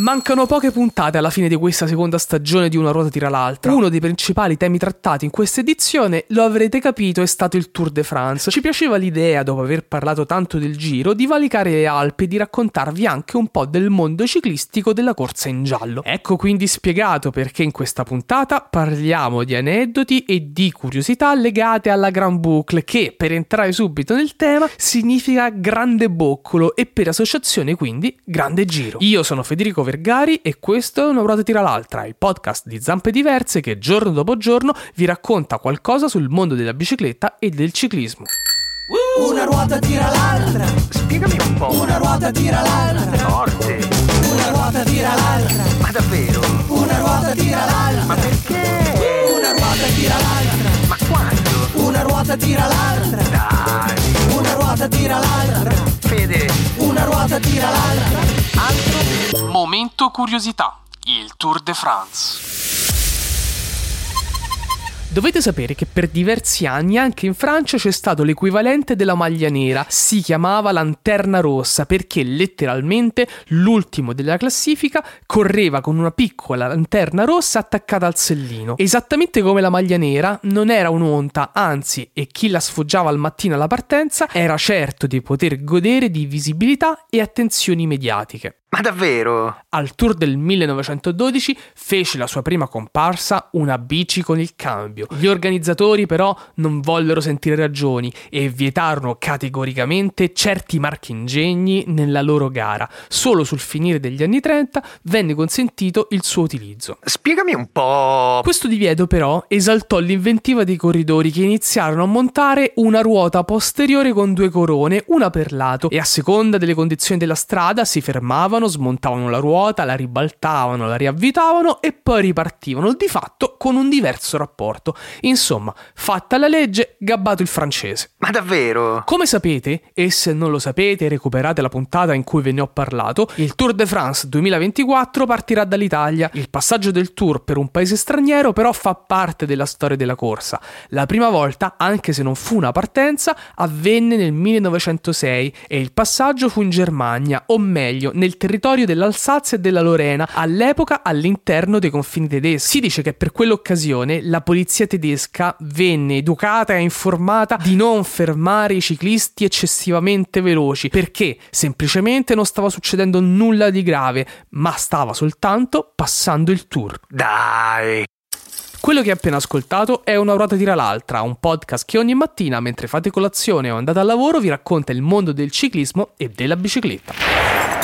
Mancano poche puntate alla fine di questa seconda stagione di Una ruota tira l'altra. Uno dei principali temi trattati in questa edizione, lo avrete capito, è stato il Tour de France. Ci piaceva l'idea, dopo aver parlato tanto del giro, di valicare le Alpi e di raccontarvi anche un po' del mondo ciclistico della corsa in giallo. Ecco quindi spiegato perché in questa puntata parliamo di aneddoti e di curiosità legate alla Grand Boucle, che per entrare subito nel tema significa grande boccolo e per associazione quindi grande giro. Io sono Federico Vergari e questo è Una ruota tira l'altra, il podcast di Zampe Diverse che giorno dopo giorno vi racconta qualcosa sul mondo della bicicletta e del ciclismo. Una ruota tira l'altra. Spiegami un po'. Una ruota tira l'altra. Forte. Una ruota tira l'altra. Ma davvero? Una ruota tira l'altra. Ma perché? Una ruota tira l'altra. Ma quando? Una ruota tira l'altra. Dai. Una ruota tira l'altra. Fede. Una ruota tira l'altra. Momento curiosità, il Tour de France. Dovete sapere che per diversi anni anche in Francia c'è stato l'equivalente della maglia nera, si chiamava lanterna rossa perché letteralmente l'ultimo della classifica correva con una piccola lanterna rossa attaccata al sellino. Esattamente come la maglia nera, non era un'onta, anzi, e chi la sfoggiava al mattino alla partenza era certo di poter godere di visibilità e attenzioni mediatiche. Ma davvero? Al Tour del 1912 fece la sua prima comparsa una bici con il cambio. Gli organizzatori però non vollero sentire ragioni e vietarono categoricamente certi marchingegni nella loro gara. Solo sul finire degli anni 30 venne consentito il suo utilizzo. Spiegami un po'. Questo divieto però esaltò l'inventiva dei corridori che iniziarono a montare una ruota posteriore con due corone, una per lato, e a seconda delle condizioni della strada si fermavano, smontavano la ruota, la ribaltavano, la riavvitavano e poi ripartivano, di fatto con un diverso rapporto. Insomma, fatta la legge, gabbato il francese. Ma davvero? Come sapete, e se non lo sapete recuperate la puntata in cui ve ne ho parlato, il Tour de France 2024 partirà dall'Italia. Il passaggio del Tour per un paese straniero però fa parte della storia della corsa. La prima volta, anche se non fu una partenza, avvenne nel 1906 e il passaggio fu in Germania, o meglio nel territorio dell'Alsazia e della Lorena, all'epoca all'interno dei confini tedeschi. Si dice che per quell'occasione la polizia tedesca venne educata e informata di non fermare i ciclisti eccessivamente veloci perché semplicemente non stava succedendo nulla di grave, ma stava soltanto passando il tour. Dai. Quello che hai appena ascoltato è Una ruota tira l'altra, un podcast che ogni mattina mentre fate colazione o andate al lavoro vi racconta il mondo del ciclismo e della bicicletta.